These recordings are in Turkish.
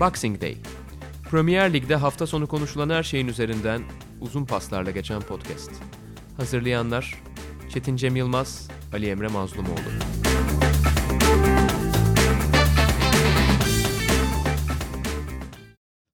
Boxing Day. Premier Lig'de hafta sonu konuşulan her şeyin üzerinden uzun paslarla geçen podcast. Hazırlayanlar Çetin Cem Yılmaz, Ali Emre Mazlumoğlu.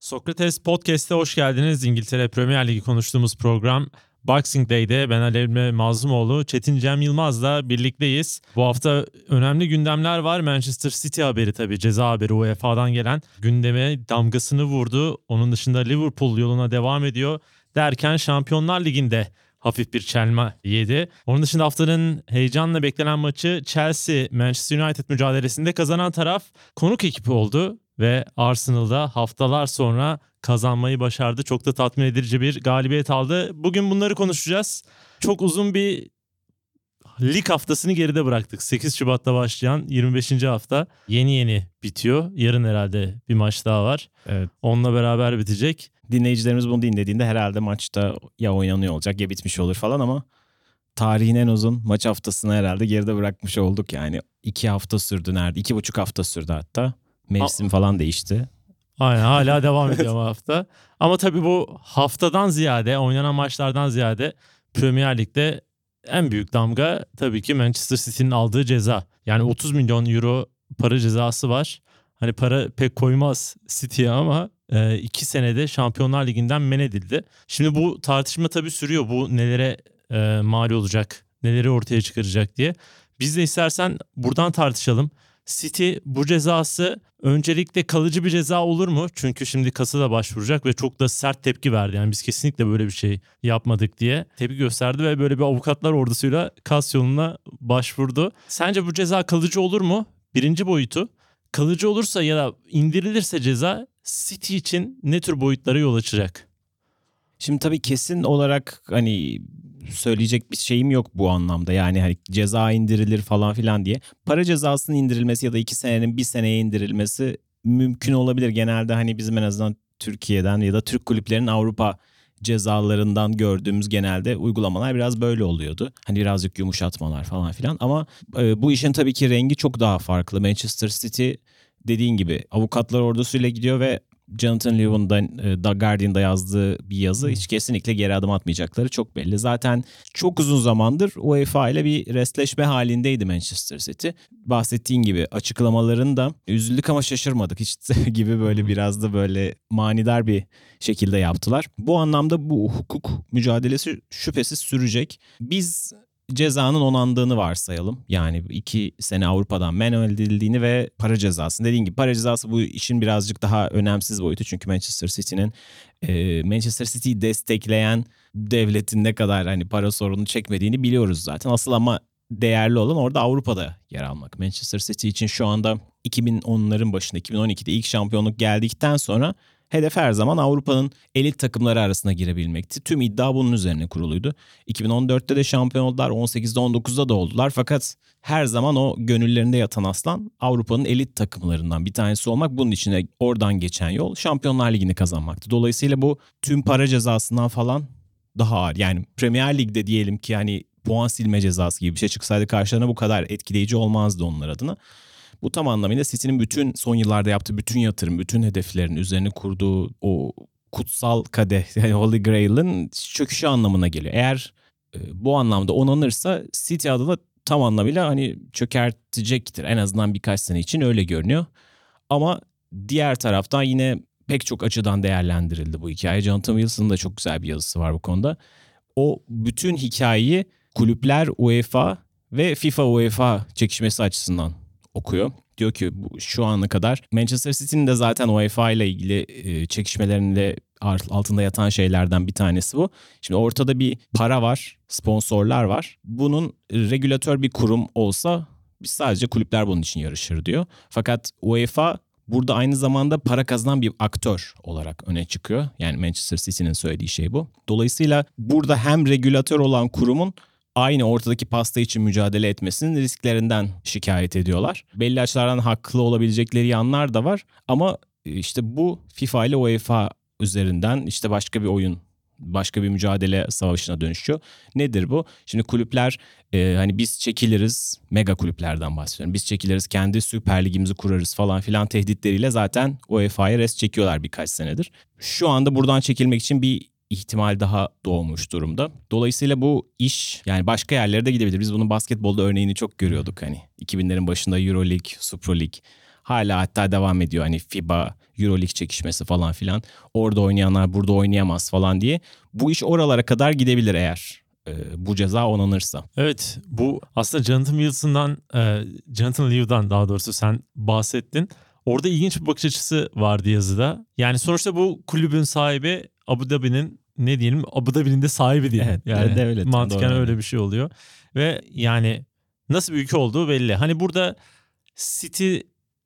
Sokrates Podcast'e hoş geldiniz. İngiltere Premier Ligi konuştuğumuz program Boxing Day'de ben Ali Emre Mazlumoğlu, Çetin Cem Yılmaz'la birlikteyiz. Bu hafta önemli gündemler var. Manchester City haberi tabii ceza haberi UEFA'dan gelen gündeme damgasını vurdu. Onun dışında Liverpool yoluna devam ediyor. Derken Şampiyonlar Ligi'nde hafif bir çelme yedi. Onun dışında haftanın heyecanla beklenen maçı Chelsea Manchester United mücadelesinde kazanan taraf konuk ekibi oldu ve Arsenal'da haftalar sonra kazanmayı başardı. Çok da tatmin edici bir galibiyet aldı. Bugün bunları konuşacağız. Çok uzun bir lig haftasını geride bıraktık. 8 Şubat'ta başlayan 25. hafta yeni yeni bitiyor. Yarın herhalde bir maç daha var. Evet. Onunla beraber bitecek. Dinleyicilerimiz bunu dinlediğinde herhalde maçta ya oynanıyor olacak ya bitmiş olur falan ama tarihin en uzun maç haftasını herhalde geride bırakmış olduk yani. iki hafta sürdü nerede? iki buçuk hafta sürdü hatta. Mevsim falan değişti. Aynen hala devam ediyor bu hafta. Ama tabii bu haftadan ziyade oynanan maçlardan ziyade Premier Lig'de en büyük damga tabii ki Manchester City'nin aldığı ceza. Yani 30 milyon euro para cezası var. Hani para pek koymaz City'ye ama e, iki senede Şampiyonlar Ligi'nden men edildi. Şimdi bu tartışma tabii sürüyor. Bu nelere e, mal olacak, neleri ortaya çıkaracak diye. Biz de istersen buradan tartışalım. City bu cezası öncelikle kalıcı bir ceza olur mu? Çünkü şimdi kasa da başvuracak ve çok da sert tepki verdi. Yani biz kesinlikle böyle bir şey yapmadık diye tepki gösterdi ve böyle bir avukatlar ordusuyla kas yoluna başvurdu. Sence bu ceza kalıcı olur mu? Birinci boyutu. Kalıcı olursa ya da indirilirse ceza City için ne tür boyutlara yol açacak? Şimdi tabii kesin olarak hani söyleyecek bir şeyim yok bu anlamda. Yani hani ceza indirilir falan filan diye. Para cezasının indirilmesi ya da iki senenin bir seneye indirilmesi mümkün olabilir. Genelde hani bizim en azından Türkiye'den ya da Türk kulüplerinin Avrupa cezalarından gördüğümüz genelde uygulamalar biraz böyle oluyordu. Hani birazcık yumuşatmalar falan filan ama e, bu işin tabii ki rengi çok daha farklı. Manchester City dediğin gibi avukatlar ordusuyla gidiyor ve Jonathan Lewen'ın e, The Guardian'da yazdığı bir yazı hiç kesinlikle geri adım atmayacakları çok belli. Zaten çok uzun zamandır UEFA ile bir restleşme halindeydi Manchester City. Bahsettiğin gibi açıklamaların da üzüldük ama şaşırmadık hiç gibi böyle biraz da böyle manidar bir şekilde yaptılar. Bu anlamda bu hukuk mücadelesi şüphesiz sürecek. Biz cezanın onandığını varsayalım. Yani iki sene Avrupa'dan men edildiğini ve para cezası. Dediğim gibi para cezası bu işin birazcık daha önemsiz boyutu. Çünkü Manchester City'nin e, Manchester City'yi destekleyen devletin ne kadar hani para sorunu çekmediğini biliyoruz zaten. Asıl ama değerli olan orada Avrupa'da yer almak. Manchester City için şu anda 2010'ların başında 2012'de ilk şampiyonluk geldikten sonra Hedef her zaman Avrupa'nın elit takımları arasına girebilmekti. Tüm iddia bunun üzerine kuruluydu. 2014'te de şampiyon oldular, 18'de 19'da da oldular. Fakat her zaman o gönüllerinde yatan aslan Avrupa'nın elit takımlarından bir tanesi olmak. Bunun içine oradan geçen yol Şampiyonlar Ligi'ni kazanmaktı. Dolayısıyla bu tüm para cezasından falan daha ağır. Yani Premier Lig'de diyelim ki hani puan silme cezası gibi bir şey çıksaydı karşılarına bu kadar etkileyici olmazdı onlar adına. Bu tam anlamıyla City'nin bütün son yıllarda yaptığı bütün yatırım, bütün hedeflerin üzerine kurduğu o kutsal kadeh, yani Holy Grail'ın çöküşü anlamına geliyor. Eğer e, bu anlamda onanırsa City adına tam anlamıyla hani çökertecektir. En azından birkaç sene için öyle görünüyor. Ama diğer taraftan yine pek çok açıdan değerlendirildi bu hikaye. Jonathan Wilson'ın da çok güzel bir yazısı var bu konuda. O bütün hikayeyi kulüpler UEFA ve FIFA UEFA çekişmesi açısından okuyor. Diyor ki şu ana kadar Manchester City'nin de zaten UEFA ile ilgili e, çekişmelerinde altında yatan şeylerden bir tanesi bu. Şimdi ortada bir para var, sponsorlar var. Bunun regülatör bir kurum olsa biz sadece kulüpler bunun için yarışır diyor. Fakat UEFA burada aynı zamanda para kazanan bir aktör olarak öne çıkıyor. Yani Manchester City'nin söylediği şey bu. Dolayısıyla burada hem regülatör olan kurumun aynı ortadaki pasta için mücadele etmesinin risklerinden şikayet ediyorlar. Belli açılardan haklı olabilecekleri yanlar da var ama e, işte bu FIFA ile UEFA üzerinden işte başka bir oyun başka bir mücadele savaşına dönüşüyor. Nedir bu? Şimdi kulüpler e, hani biz çekiliriz mega kulüplerden bahsediyorum. Biz çekiliriz kendi süper ligimizi kurarız falan filan tehditleriyle zaten UEFA'ya res çekiyorlar birkaç senedir. Şu anda buradan çekilmek için bir ihtimal daha doğmuş durumda. Dolayısıyla bu iş yani başka yerlere de gidebilir. Biz bunun basketbolda örneğini çok görüyorduk hani 2000'lerin başında Euroleague, Super League hala hatta devam ediyor hani FIBA, Euroleague çekişmesi falan filan. Orada oynayanlar burada oynayamaz falan diye. Bu iş oralara kadar gidebilir eğer e, bu ceza onanırsa. Evet bu aslında Jonathan Wilson'dan, e, Jonathan Liu'dan daha doğrusu sen bahsettin. Orada ilginç bir bakış açısı vardı yazıda. Yani sonuçta bu kulübün sahibi Abu Dhabi'nin ne diyelim Abu Dhabi'nin de sahibi diyelim. Evet, yani evet, öyle, mantıken doğru. öyle bir şey oluyor. Ve yani nasıl bir ülke olduğu belli. Hani burada City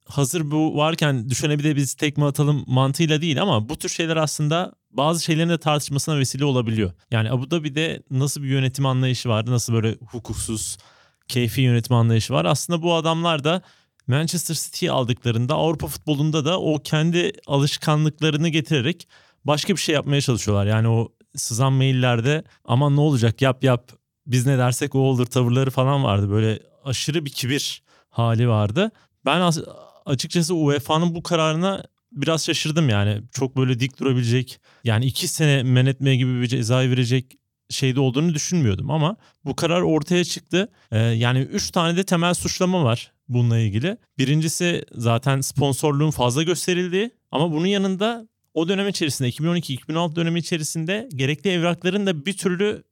hazır bu varken düşüne bir de biz tekme atalım mantığıyla değil ama bu tür şeyler aslında bazı şeylerin de tartışmasına vesile olabiliyor. Yani Abu Dhabi'de nasıl bir yönetim anlayışı var, nasıl böyle hukuksuz, keyfi yönetim anlayışı var. Aslında bu adamlar da Manchester City'yi aldıklarında Avrupa futbolunda da o kendi alışkanlıklarını getirerek başka bir şey yapmaya çalışıyorlar. Yani o sızan maillerde aman ne olacak yap yap biz ne dersek o olur tavırları falan vardı. Böyle aşırı bir kibir hali vardı. Ben as- açıkçası UEFA'nın bu kararına biraz şaşırdım yani. Çok böyle dik durabilecek yani iki sene men etmeye gibi bir cezayı verecek şeyde olduğunu düşünmüyordum ama bu karar ortaya çıktı. Ee, yani üç tane de temel suçlama var bununla ilgili. Birincisi zaten sponsorluğun fazla gösterildiği ama bunun yanında o dönem içerisinde 2012-2016 dönemi içerisinde gerekli evrakların da bir türlü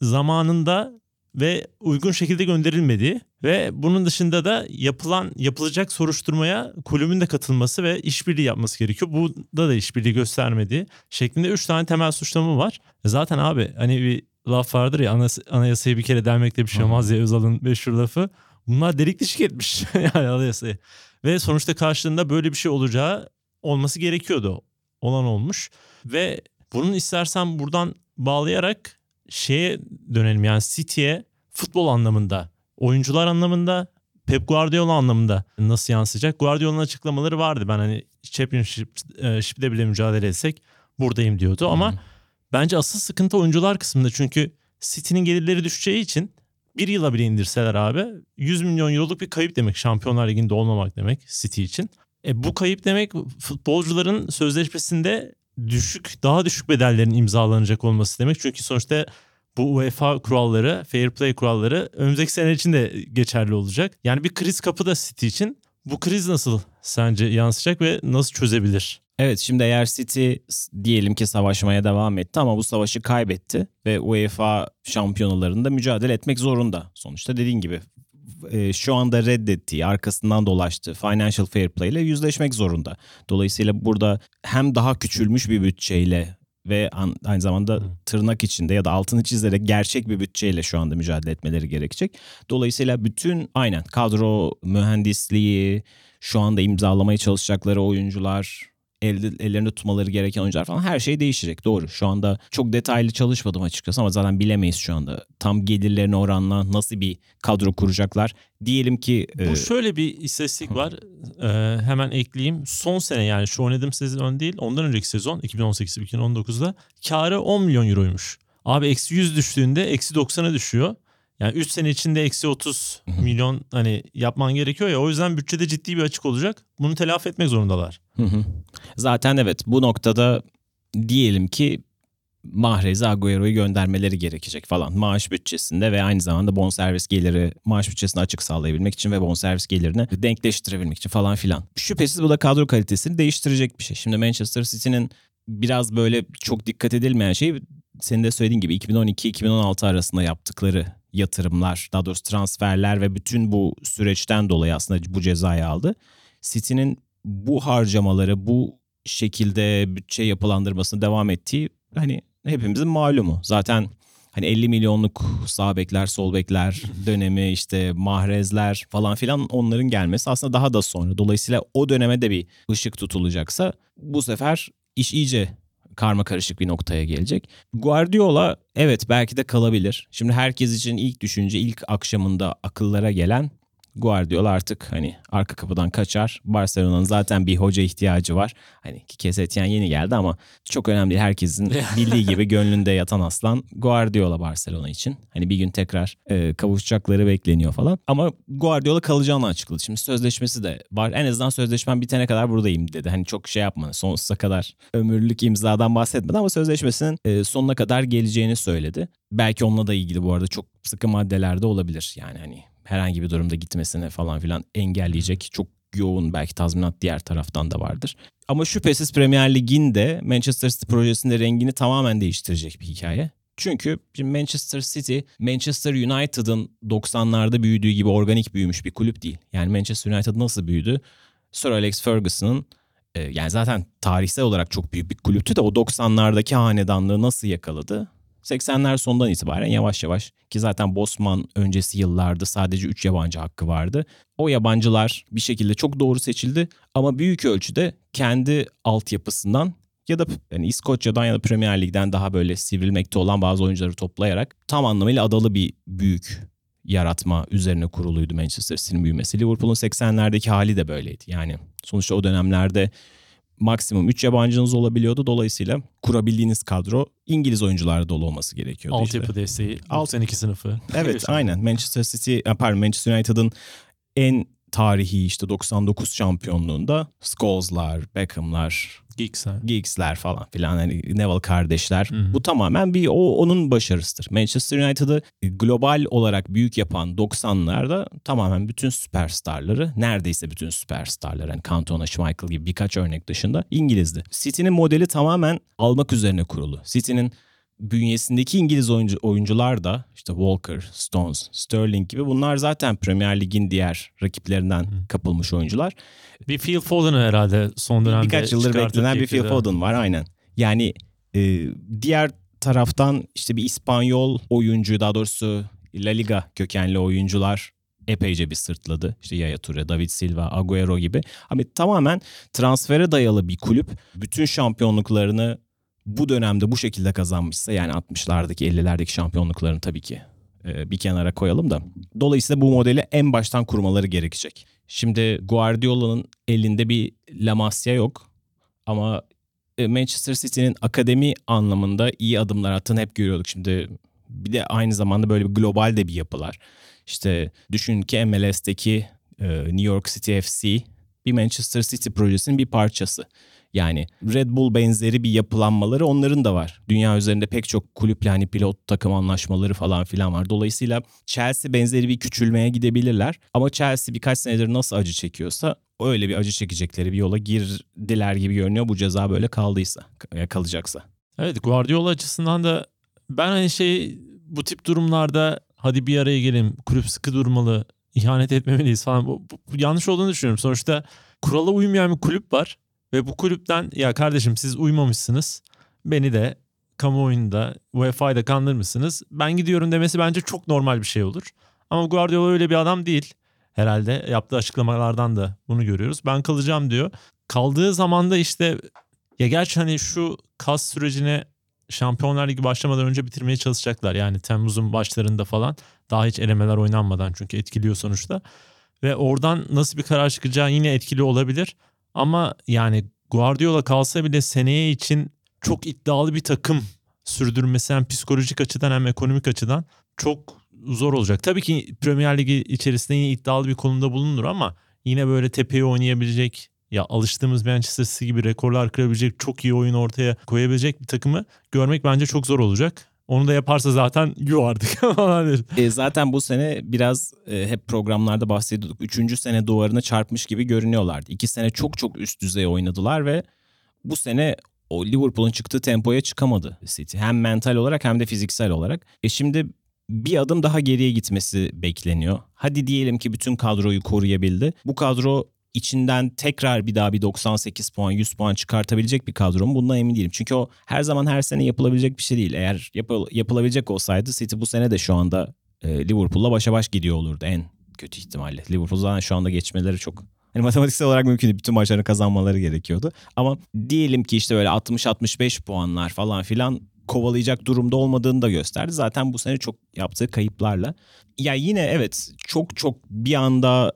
zamanında ve uygun şekilde gönderilmediği ve bunun dışında da yapılan yapılacak soruşturmaya kulübün de katılması ve işbirliği yapması gerekiyor. Burada da işbirliği göstermediği şeklinde 3 tane temel suçlama var. Zaten abi hani bir laf vardır ya anas- anayasayı bir kere delmekle bir şey olmaz ya Özal'ın meşhur lafı. Bunlar delik deşik etmiş yani anayasayı. Ve sonuçta karşılığında böyle bir şey olacağı olması gerekiyordu. Olan olmuş. Ve bunun istersen buradan bağlayarak şeye dönelim yani City'ye futbol anlamında, oyuncular anlamında, Pep Guardiola anlamında nasıl yansıyacak? Guardiola'nın açıklamaları vardı. Ben hani Championship'de bile mücadele etsek buradayım diyordu ama bence asıl sıkıntı oyuncular kısmında. Çünkü City'nin gelirleri düşeceği için bir yıla bile indirseler abi 100 milyon euroluk bir kayıp demek Şampiyonlar Ligi'nde olmamak demek City için. E bu kayıp demek futbolcuların sözleşmesinde düşük daha düşük bedellerin imzalanacak olması demek. Çünkü sonuçta bu UEFA kuralları, fair play kuralları önümüzdeki sene için de geçerli olacak. Yani bir kriz kapıda City için. Bu kriz nasıl sence yansıyacak ve nasıl çözebilir? Evet şimdi eğer City diyelim ki savaşmaya devam etti ama bu savaşı kaybetti ve UEFA şampiyonalarında mücadele etmek zorunda. Sonuçta dediğin gibi e, şu anda reddettiği, arkasından dolaştığı financial fair play ile yüzleşmek zorunda. Dolayısıyla burada hem daha küçülmüş bir bütçeyle ve aynı zamanda tırnak içinde ya da altını çizerek gerçek bir bütçeyle şu anda mücadele etmeleri gerekecek. Dolayısıyla bütün aynen kadro mühendisliği, şu anda imzalamaya çalışacakları oyuncular, elde, ellerinde tutmaları gereken oyuncular falan her şey değişecek. Doğru. Şu anda çok detaylı çalışmadım açıkçası ama zaten bilemeyiz şu anda. Tam gelirlerine oranla nasıl bir kadro kuracaklar. Diyelim ki Bu e, şöyle bir istatistik var. Ee, hemen ekleyeyim. Son sene yani şu oynadığım sezon değil. Ondan önceki sezon 2018-2019'da karı 10 milyon euroymuş. Abi eksi 100 düştüğünde eksi 90'a düşüyor. Yani 3 sene içinde eksi 30 milyon hani yapman gerekiyor ya. O yüzden bütçede ciddi bir açık olacak. Bunu telafi etmek zorundalar. Hı hı. Zaten evet bu noktada diyelim ki Mahrez'i Agüero'yu göndermeleri gerekecek falan. Maaş bütçesinde ve aynı zamanda bonservis geliri maaş bütçesini açık sağlayabilmek için ve bonservis gelirini denkleştirebilmek için falan filan. Şüphesiz bu da kadro kalitesini değiştirecek bir şey. Şimdi Manchester City'nin biraz böyle çok dikkat edilmeyen şey senin de söylediğin gibi 2012-2016 arasında yaptıkları yatırımlar, daha doğrusu transferler ve bütün bu süreçten dolayı aslında bu cezayı aldı. City'nin bu harcamaları bu şekilde bütçe yapılandırmasına devam ettiği hani hepimizin malumu. Zaten hani 50 milyonluk sağ bekler, sol bekler dönemi işte mahrezler falan filan onların gelmesi aslında daha da sonra. Dolayısıyla o döneme de bir ışık tutulacaksa bu sefer iş iyice karma karışık bir noktaya gelecek. Guardiola evet belki de kalabilir. Şimdi herkes için ilk düşünce ilk akşamında akıllara gelen Guardiola artık hani arka kapıdan kaçar. Barcelona'nın zaten bir hoca ihtiyacı var. Hani Kesetien yeni geldi ama çok önemli değil. Herkesin bildiği gibi gönlünde yatan aslan Guardiola Barcelona için. Hani bir gün tekrar e, kavuşacakları bekleniyor falan. Ama Guardiola kalacağını açıkladı. Şimdi sözleşmesi de var. En azından sözleşmem bitene kadar buradayım dedi. Hani çok şey yapma sonsuza kadar ömürlük imzadan bahsetmedi ama sözleşmesinin e, sonuna kadar geleceğini söyledi. Belki onunla da ilgili bu arada çok sıkı maddeler de olabilir. Yani hani herhangi bir durumda gitmesine falan filan engelleyecek çok yoğun belki tazminat diğer taraftan da vardır. Ama şüphesiz Premier Lig'in de Manchester City projesinde rengini tamamen değiştirecek bir hikaye. Çünkü Manchester City, Manchester United'ın 90'larda büyüdüğü gibi organik büyümüş bir kulüp değil. Yani Manchester United nasıl büyüdü? Sir Alex Ferguson'ın e, yani zaten tarihsel olarak çok büyük bir kulüptü de o 90'lardaki hanedanlığı nasıl yakaladı? 80'ler sonundan itibaren yavaş yavaş ki zaten Bosman öncesi yıllarda sadece 3 yabancı hakkı vardı. O yabancılar bir şekilde çok doğru seçildi ama büyük ölçüde kendi altyapısından ya da yani İskoçya'dan ya da Premier Lig'den daha böyle sivrilmekte olan bazı oyuncuları toplayarak tam anlamıyla adalı bir büyük yaratma üzerine kuruluydu Manchester City'nin büyümesi. Liverpool'un 80'lerdeki hali de böyleydi. Yani sonuçta o dönemlerde maksimum 3 yabancınız olabiliyordu. Dolayısıyla kurabildiğiniz kadro İngiliz oyuncularla dolu olması gerekiyordu. Altyapı işte. desteği, Alt- 92 sınıfı. Evet aynen Manchester City pardon Manchester United'ın en tarihi işte 99 şampiyonluğunda Scholes'lar, Beckham'lar, Geeks'ler. Giggs'ler falan filan hani Neville kardeşler. Hı hı. Bu tamamen bir o onun başarısıdır. Manchester United'ı global olarak büyük yapan 90'larda tamamen bütün süperstarları neredeyse bütün süperstarlar hani Cantona, Schmeichel gibi birkaç örnek dışında İngilizdi. City'nin modeli tamamen almak üzerine kurulu. City'nin bünyesindeki İngiliz oyuncu, oyuncular da işte Walker, Stones, Sterling gibi bunlar zaten Premier Lig'in diğer rakiplerinden kapılmış oyuncular. Bir Phil Foden'ı herhalde son dönemde Birkaç yıldır beklenen bir Phil. Foden var aynen. Yani e, diğer taraftan işte bir İspanyol oyuncu daha doğrusu La Liga kökenli oyuncular epeyce bir sırtladı. İşte Yaya Toure, David Silva, Agüero gibi. Ama tamamen transfere dayalı bir kulüp. Bütün şampiyonluklarını bu dönemde bu şekilde kazanmışsa yani 60'lardaki 50'lerdeki şampiyonluklarını tabii ki e, bir kenara koyalım da. Dolayısıyla bu modeli en baştan kurmaları gerekecek. Şimdi Guardiola'nın elinde bir La Masia yok ama e, Manchester City'nin akademi anlamında iyi adımlar attığını hep görüyorduk. Şimdi bir de aynı zamanda böyle bir global de bir yapılar. İşte düşün ki MLS'teki e, New York City FC bir Manchester City projesinin bir parçası. Yani Red Bull benzeri bir yapılanmaları onların da var. Dünya üzerinde pek çok kulüple hani pilot takım anlaşmaları falan filan var. Dolayısıyla Chelsea benzeri bir küçülmeye gidebilirler. Ama Chelsea birkaç senedir nasıl acı çekiyorsa öyle bir acı çekecekleri bir yola girdiler gibi görünüyor. Bu ceza böyle kaldıysa, kalacaksa. Evet Guardiola açısından da ben hani şey bu tip durumlarda hadi bir araya gelin kulüp sıkı durmalı ihanet etmemeliyiz falan bu, bu- bu yanlış olduğunu düşünüyorum. Sonuçta kurala uymayan bir kulüp var ve bu kulüpten ya kardeşim siz uymamışsınız beni de kamuoyunda UEFA'yı kandırmışsınız ben gidiyorum demesi bence çok normal bir şey olur. Ama Guardiola öyle bir adam değil. Herhalde yaptığı açıklamalardan da bunu görüyoruz. Ben kalacağım diyor. Kaldığı zaman da işte ya gerçi hani şu kas sürecine Şampiyonlar Ligi başlamadan önce bitirmeye çalışacaklar. Yani Temmuz'un başlarında falan. Daha hiç elemeler oynanmadan çünkü etkiliyor sonuçta. Ve oradan nasıl bir karar çıkacağı yine etkili olabilir. Ama yani Guardiola kalsa bile seneye için çok iddialı bir takım sürdürmesi hem psikolojik açıdan hem ekonomik açıdan çok zor olacak. Tabii ki Premier Ligi içerisinde yine iddialı bir konumda bulunur ama yine böyle tepeye oynayabilecek ya alıştığımız Manchester City gibi rekorlar kırabilecek çok iyi oyun ortaya koyabilecek bir takımı görmek bence çok zor olacak. Onu da yaparsa zaten yuh artık. E, zaten bu sene biraz e, hep programlarda bahsediyorduk. Üçüncü sene duvarına çarpmış gibi görünüyorlardı. İki sene çok çok üst düzey oynadılar ve bu sene o Liverpool'un çıktığı tempoya çıkamadı City. Hem mental olarak hem de fiziksel olarak. E şimdi bir adım daha geriye gitmesi bekleniyor. Hadi diyelim ki bütün kadroyu koruyabildi. Bu kadro içinden tekrar bir daha bir 98 puan 100 puan çıkartabilecek bir kadro mu bundan emin değilim. Çünkü o her zaman her sene yapılabilecek bir şey değil. Eğer yapı- yapılabilecek olsaydı City bu sene de şu anda e, Liverpool'la başa baş gidiyor olurdu en kötü ihtimalle. Liverpool zaten şu anda geçmeleri çok hani matematiksel olarak mümkün değil. Bütün maçlarını kazanmaları gerekiyordu. Ama diyelim ki işte böyle 60-65 puanlar falan filan kovalayacak durumda olmadığını da gösterdi. Zaten bu sene çok yaptığı kayıplarla. Ya yine evet çok çok bir anda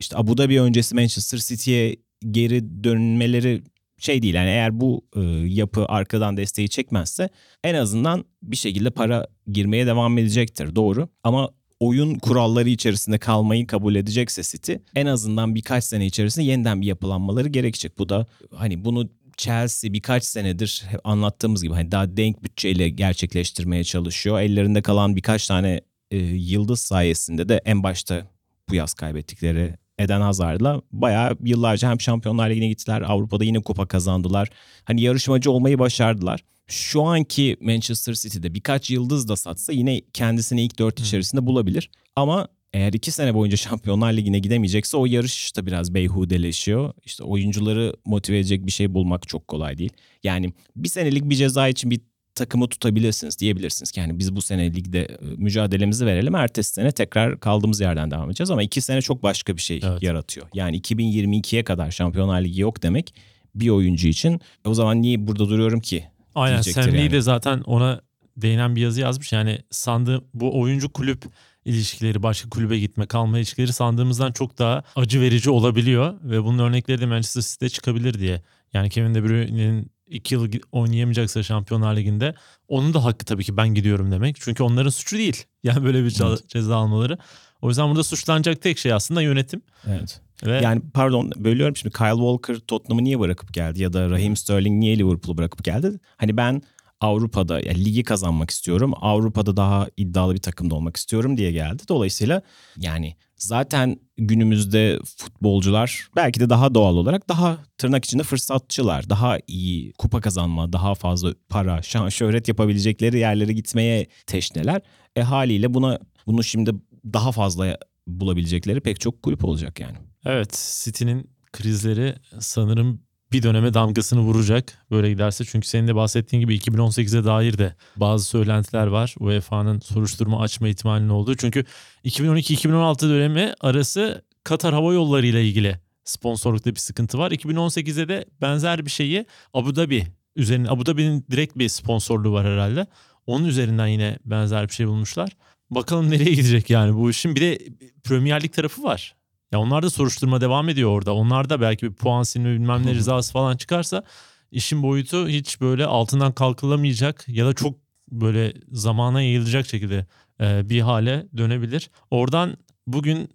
işte Abu Dhabi öncesi Manchester City'ye geri dönmeleri şey değil. Yani eğer bu e, yapı arkadan desteği çekmezse en azından bir şekilde para girmeye devam edecektir. Doğru. Ama oyun kuralları içerisinde kalmayı kabul edecekse City en azından birkaç sene içerisinde yeniden bir yapılanmaları gerekecek. Bu da hani bunu Chelsea birkaç senedir anlattığımız gibi hani daha denk bütçeyle gerçekleştirmeye çalışıyor. Ellerinde kalan birkaç tane e, yıldız sayesinde de en başta bu yaz kaybettikleri Eden Hazard'la bayağı yıllarca hem Şampiyonlar Ligi'ne gittiler. Avrupa'da yine kupa kazandılar. Hani yarışmacı olmayı başardılar. Şu anki Manchester City'de birkaç yıldız da satsa yine kendisini ilk dört içerisinde bulabilir. Ama eğer iki sene boyunca Şampiyonlar Ligi'ne gidemeyecekse o yarış işte biraz beyhudeleşiyor. İşte oyuncuları motive edecek bir şey bulmak çok kolay değil. Yani bir senelik bir ceza için bir takımı tutabilirsiniz diyebilirsiniz ki yani biz bu sene ligde e, mücadelemizi verelim ertesi sene tekrar kaldığımız yerden devam edeceğiz ama iki sene çok başka bir şey Evet. yaratıyor. Yani 2022'ye kadar Şampiyonlar Ligi yok demek bir oyuncu için o zaman niye burada duruyorum ki? Aynen Sam yani. de zaten ona değinen bir yazı yazmış. Yani sandığı bu oyuncu kulüp ilişkileri, başka kulübe gitme, kalma ilişkileri sandığımızdan çok daha acı verici olabiliyor. Ve bunun örnekleri de Manchester City'de çıkabilir diye. Yani Kevin De Bruyne'nin iki yıl gi- oynayamayacaksa Şampiyonlar Ligi'nde onun da hakkı tabii ki ben gidiyorum demek. Çünkü onların suçu değil. Yani böyle bir Evet. ceza almaları. O yüzden burada suçlanacak tek şey aslında yönetim. Evet. Ve Yani pardon bölüyorum şimdi Kyle Walker Tottenham'ı niye bırakıp geldi ya da Raheem Sterling niye Liverpool'u bırakıp geldi? Hani ben Avrupa'da yani ligi kazanmak istiyorum. Avrupa'da daha iddialı bir takımda olmak istiyorum diye geldi. Dolayısıyla yani zaten günümüzde futbolcular belki de daha doğal olarak daha tırnak içinde fırsatçılar. Daha iyi kupa kazanma, daha fazla para, şan, şöhret yapabilecekleri yerlere gitmeye teşneler. E haliyle buna bunu şimdi daha fazla bulabilecekleri pek çok kulüp olacak yani. Evet City'nin krizleri sanırım bir döneme damgasını vuracak böyle giderse. Çünkü senin de bahsettiğin gibi 2018'e dair de bazı söylentiler var. UEFA'nın soruşturma açma ihtimalinin olduğu. Çünkü 2012-2016 dönemi arası Katar Hava Yolları ile ilgili sponsorlukta bir sıkıntı var. 2018'de de benzer bir şeyi Abu Dhabi üzerine Abu Dhabi'nin direkt bir sponsorluğu var herhalde. Onun üzerinden yine benzer bir şey bulmuşlar. Bakalım nereye gidecek yani bu işin. Bir de Premier Lig tarafı var. Ya onlar da soruşturma devam ediyor orada. Onlar da belki bir puan silme bilmem ne rızası falan çıkarsa işin boyutu hiç böyle altından kalkılamayacak ya da çok böyle zamana yayılacak şekilde e, bir hale dönebilir. Oradan bugün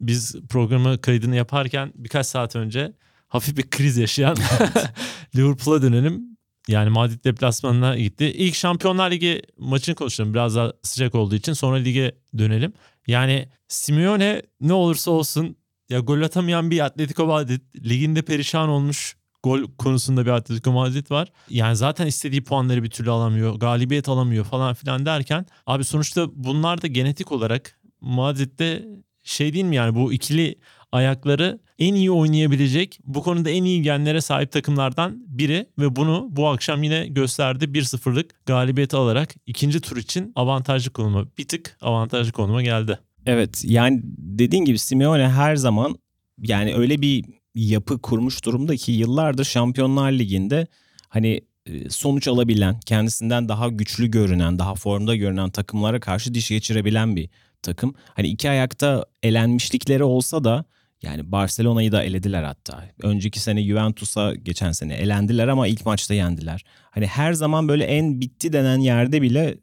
biz programı kaydını yaparken birkaç saat önce hafif bir kriz yaşayan Liverpool'a dönelim. Yani Madrid deplasmanına gitti. İlk Şampiyonlar Ligi maçını konuşalım. Biraz daha sıcak olduğu için. Sonra lige dönelim. Yani Simeone ne olursa olsun ya gol atamayan bir Atletico Madrid. Liginde perişan olmuş gol konusunda bir Atletico Madrid var. Yani zaten istediği puanları bir türlü alamıyor. Galibiyet alamıyor falan filan derken abi sonuçta bunlar da genetik olarak Madrid'de şey değil mi yani bu ikili ayakları en iyi oynayabilecek bu konuda en iyi genlere sahip takımlardan biri ve bunu bu akşam yine gösterdi 1-0'lık galibiyeti alarak ikinci tur için avantajlı konuma bir tık avantajlı konuma geldi. Evet yani dediğin gibi Simeone her zaman yani öyle bir yapı kurmuş durumda ki yıllardır Şampiyonlar Ligi'nde hani e, sonuç alabilen, kendisinden daha güçlü görünen, daha formda görünen takımlara karşı diş geçirebilen bir takım. Hani iki ayakta elenmişlikleri olsa da yani Barcelona'yı da elediler hatta. Önceki sene Juventus'a geçen sene elendiler ama ilk maçta yendiler. Hani her zaman böyle en bitti denen yerde bile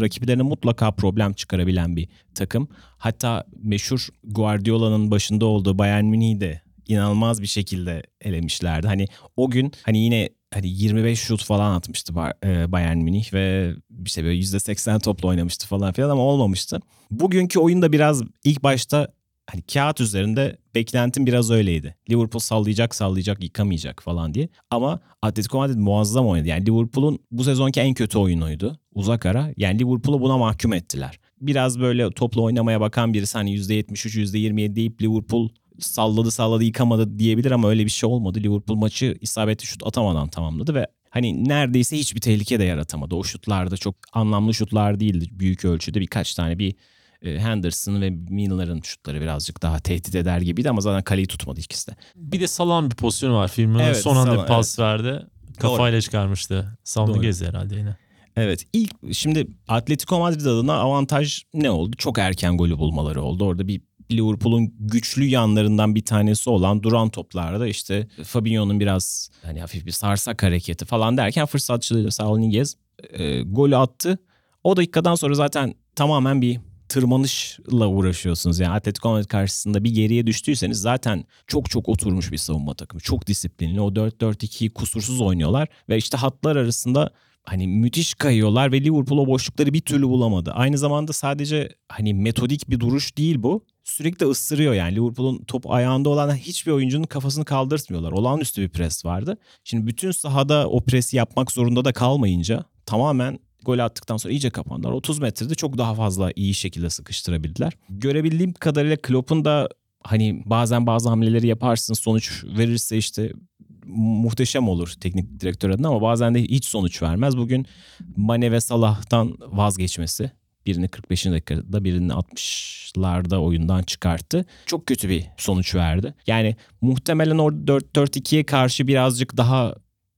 rakiplerine mutlaka problem çıkarabilen bir takım. Hatta meşhur Guardiola'nın başında olduğu Bayern Münih'i de inanılmaz bir şekilde elemişlerdi. Hani o gün hani yine hani 25 şut falan atmıştı e, Bayern Münih ve işte böyle %80 topla oynamıştı falan filan ama olmamıştı. Bugünkü oyunda biraz ilk başta hani kağıt üzerinde beklentim biraz öyleydi. Liverpool sallayacak sallayacak yıkamayacak falan diye. Ama Atletico Madrid muazzam oynadı. Yani Liverpool'un bu sezonki en kötü oyunuydu. Uzak ara. Yani Liverpool'u buna mahkum ettiler. Biraz böyle topla oynamaya bakan birisi hani %73 %27 deyip Liverpool salladı salladı yıkamadı diyebilir ama öyle bir şey olmadı. Liverpool maçı isabetli şut atamadan tamamladı ve hani neredeyse hiçbir tehlike de yaratamadı. O şutlarda çok anlamlı şutlar değildi büyük ölçüde. Birkaç tane bir Henderson ve Milner'ın şutları birazcık daha tehdit eder gibiydi ama zaten kaleyi tutmadı ikisi de. Bir de Salan bir pozisyonu var. Firmino Evet, son anda Salah, bir pas verdi. Kafayla çıkarmıştı. Salonu Doğru. gezdi herhalde yine. Evet ilk şimdi Atletico Madrid adına avantaj ne oldu? Çok erken golü bulmaları oldu. Orada bir Liverpool'un güçlü yanlarından bir tanesi olan duran toplarda işte Fabinho'nun biraz hani hafif bir sarsak hareketi falan derken fırsatçılığıyla Saul Niguez e, golü attı. O dakikadan sonra zaten tamamen bir tırmanışla uğraşıyorsunuz. Yani Atletico Madrid karşısında bir geriye düştüyseniz zaten çok çok oturmuş bir savunma takımı. Çok disiplinli. O 4-4-2'yi kusursuz oynuyorlar ve işte hatlar arasında hani müthiş kayıyorlar ve Liverpool o boşlukları bir türlü bulamadı. Aynı zamanda sadece hani metodik bir duruş değil bu. Sürekli ısırıyor yani Liverpool'un top ayağında olan hiçbir oyuncunun kafasını kaldırtmıyorlar. Olağanüstü bir pres vardı. Şimdi bütün sahada o presi yapmak zorunda da kalmayınca tamamen gol attıktan sonra iyice kapandılar. 30 metrede çok daha fazla iyi şekilde sıkıştırabildiler. Görebildiğim kadarıyla Klopp'un da hani bazen bazı hamleleri yaparsın sonuç verirse işte muhteşem olur teknik direktör adına ama bazen de hiç sonuç vermez. Bugün Mane ve Salah'tan vazgeçmesi birini 45. dakikada birini 60'larda oyundan çıkarttı. Çok kötü bir sonuç verdi. Yani muhtemelen orada 4-4-2'ye karşı birazcık daha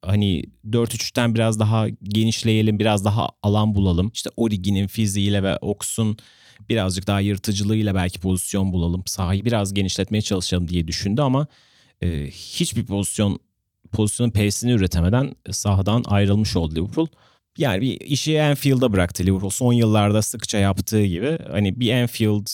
hani 4-3'ten biraz daha genişleyelim, biraz daha alan bulalım. İşte Origi'nin fiziğiyle ve Ox'un birazcık daha yırtıcılığıyla belki pozisyon bulalım. Sahayı biraz genişletmeye çalışalım diye düşündü ama e, hiçbir pozisyon pozisyonun P'sini üretemeden sahadan ayrılmış oldu Liverpool. Yani bir işi Anfield'a bıraktı Liverpool. Son yıllarda sıkça yaptığı gibi hani bir Anfield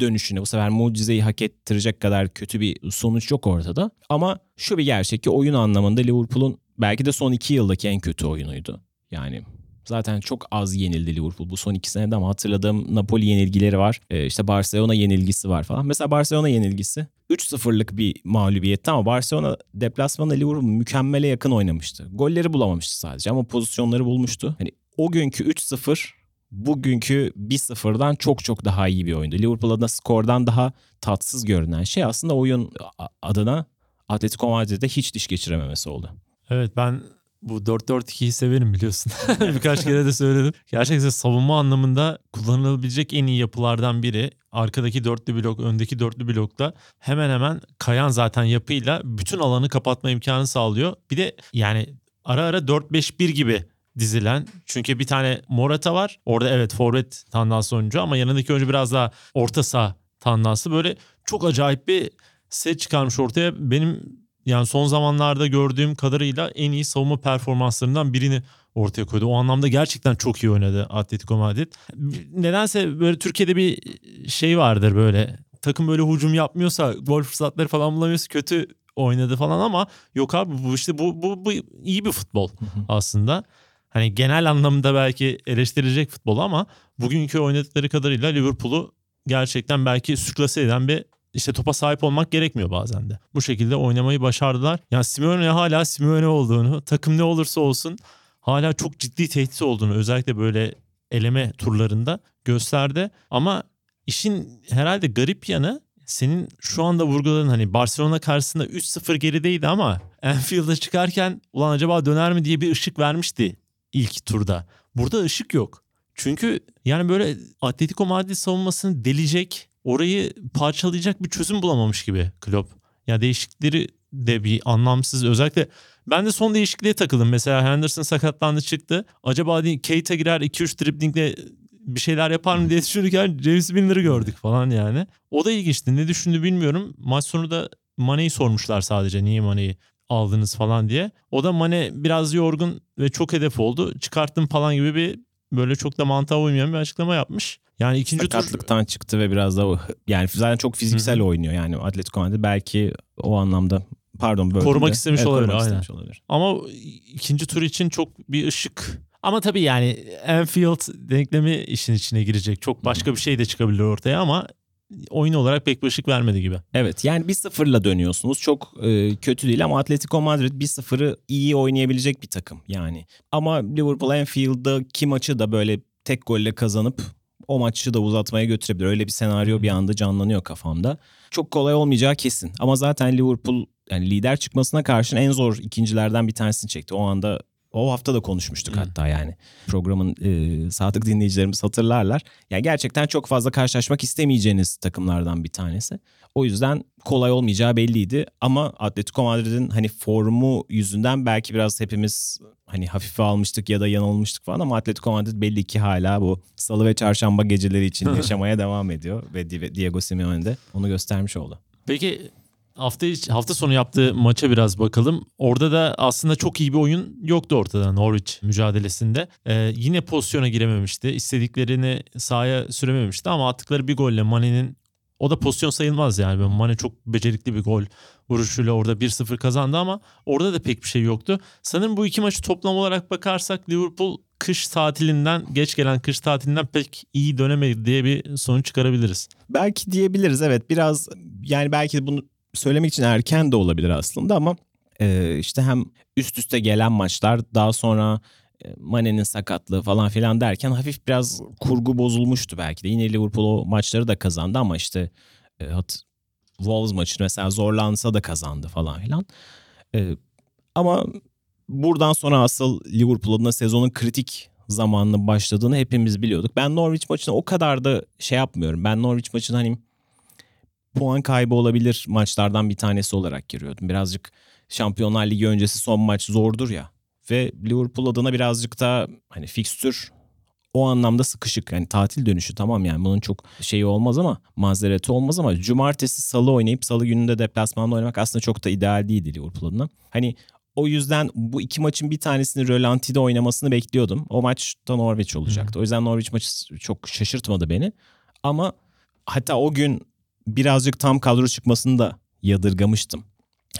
dönüşünü bu sefer mucizeyi hak ettirecek kadar kötü bir sonuç yok ortada. Ama şu bir gerçek ki oyun anlamında Liverpool'un belki de son iki yıldaki en kötü oyunuydu. Yani Zaten çok az yenildi Liverpool bu son iki senede ama hatırladığım Napoli yenilgileri var. Ee, işte Barcelona yenilgisi var falan. Mesela Barcelona yenilgisi 3-0'lık bir mağlubiyetti ama Barcelona deplasmanda Liverpool mükemmele yakın oynamıştı. Golleri bulamamıştı sadece ama pozisyonları bulmuştu. Hani o günkü 3-0 bugünkü 1-0'dan çok çok daha iyi bir oyundu. Liverpool adına skordan daha tatsız görünen şey aslında oyun adına Atletico Madrid'de hiç diş geçirememesi oldu. Evet ben bu 4-4-2'yi severim biliyorsun. Birkaç kere de söyledim. Gerçekten savunma anlamında kullanılabilecek en iyi yapılardan biri. Arkadaki dörtlü blok, öndeki dörtlü blokta hemen hemen kayan zaten yapıyla bütün alanı kapatma imkanı sağlıyor. Bir de yani ara ara 4-5-1 gibi dizilen. Çünkü bir tane Morata var. Orada evet forvet tandansı oyuncu ama yanındaki oyuncu biraz daha orta saha tandansı. Böyle çok acayip bir set çıkarmış ortaya. Benim yani son zamanlarda gördüğüm kadarıyla en iyi savunma performanslarından birini ortaya koydu. O anlamda gerçekten çok iyi oynadı Atletico Madrid. Nedense böyle Türkiye'de bir şey vardır böyle takım böyle hücum yapmıyorsa gol fırsatları falan bulamıyorsa kötü oynadı falan ama yok abi bu işte bu bu, bu iyi bir futbol aslında. Hani genel anlamda belki eleştirilecek futbol ama bugünkü oynadıkları kadarıyla Liverpool'u gerçekten belki sürklase eden bir işte topa sahip olmak gerekmiyor bazen de. Bu şekilde oynamayı başardılar. Yani Simeone hala Simeone olduğunu, takım ne olursa olsun hala çok ciddi tehdit olduğunu özellikle böyle eleme turlarında gösterdi. Ama işin herhalde garip yanı senin şu anda vurguladığın hani Barcelona karşısında 3-0 gerideydi ama Anfield'a çıkarken ulan acaba döner mi diye bir ışık vermişti ilk turda. Burada ışık yok. Çünkü yani böyle Atletico Madrid savunmasını delecek, orayı parçalayacak bir çözüm bulamamış gibi Klopp. Ya değişiklikleri de bir anlamsız özellikle ben de son değişikliğe takıldım. Mesela Henderson sakatlandı çıktı. Acaba Keita girer 2-3 driblingle bir şeyler yapar mı diye düşünürken James Milner'ı gördük falan yani. O da ilginçti. Ne düşündü bilmiyorum. Maç sonu da Mane'yi sormuşlar sadece niye Mane'yi aldınız falan diye. O da Mane biraz yorgun ve çok hedef oldu. Çıkarttım falan gibi bir böyle çok da mantığa uymayan bir açıklama yapmış. Yani ikinci Sakatlıktan tur... çıktı ve biraz da yani zaten çok fiziksel Hı-hı. oynuyor yani Atletico Madrid belki o anlamda pardon böyle korumak istemiş evet, olabilir korumak aynen. Istemiş olabilir. Ama ikinci tur için çok bir ışık ama tabii yani Anfield denklemi işin içine girecek. Çok başka bir şey de çıkabilir ortaya ama oyun olarak pek bir ışık vermedi gibi. Evet yani bir sıfırla dönüyorsunuz. Çok e, kötü değil ama Atletico Madrid bir sıfırı iyi oynayabilecek bir takım yani. Ama Liverpool Anfield'daki maçı da böyle tek golle kazanıp o maçı da uzatmaya götürebilir. Öyle bir senaryo bir anda canlanıyor kafamda. Çok kolay olmayacağı kesin. Ama zaten Liverpool yani lider çıkmasına karşın en zor ikincilerden bir tanesini çekti. O anda o hafta da konuşmuştuk Hı. hatta yani. Programın e, sadık dinleyicilerimiz hatırlarlar. Yani gerçekten çok fazla karşılaşmak istemeyeceğiniz takımlardan bir tanesi. O yüzden kolay olmayacağı belliydi ama Atletico Madrid'in hani formu yüzünden belki biraz hepimiz hani hafife almıştık ya da yanılmıştık falan ama Atletico Madrid belli ki hala bu salı ve çarşamba geceleri için yaşamaya devam ediyor ve Di- Diego Simeone de onu göstermiş oldu. Peki hafta hafta sonu yaptığı maça biraz bakalım. Orada da aslında çok iyi bir oyun yoktu ortada Norwich mücadelesinde. Ee, yine pozisyona girememişti. İstediklerini sahaya sürememişti ama attıkları bir golle Mane'nin o da pozisyon sayılmaz yani. Mane çok becerikli bir gol vuruşuyla orada 1-0 kazandı ama orada da pek bir şey yoktu. Sanırım bu iki maçı toplam olarak bakarsak Liverpool kış tatilinden geç gelen kış tatilinden pek iyi dönemedi diye bir sonuç çıkarabiliriz. Belki diyebiliriz evet biraz yani belki bunu söylemek için erken de olabilir aslında ama e, işte hem üst üste gelen maçlar daha sonra Mane'nin sakatlığı falan filan derken hafif biraz kurgu bozulmuştu belki de. Yine Liverpool o maçları da kazandı ama işte e, hat, Wolves maçını mesela zorlansa da kazandı falan filan. E, ama buradan sonra asıl Liverpool adına sezonun kritik zamanının başladığını hepimiz biliyorduk. Ben Norwich maçına o kadar da şey yapmıyorum. Ben Norwich maçını hani puan kaybı olabilir maçlardan bir tanesi olarak giriyordum. Birazcık Şampiyonlar Ligi öncesi son maç zordur ya. Ve Liverpool adına birazcık da hani fikstür o anlamda sıkışık. Yani tatil dönüşü tamam yani bunun çok şeyi olmaz ama mazereti olmaz ama cumartesi salı oynayıp salı gününde deplasmanda oynamak aslında çok da ideal değildi Liverpool adına. Hani o yüzden bu iki maçın bir tanesini rölantide oynamasını bekliyordum. O maç da Norwich olacaktı. O yüzden Norwich maçı çok şaşırtmadı beni. Ama hatta o gün birazcık tam kadro çıkmasını da yadırgamıştım.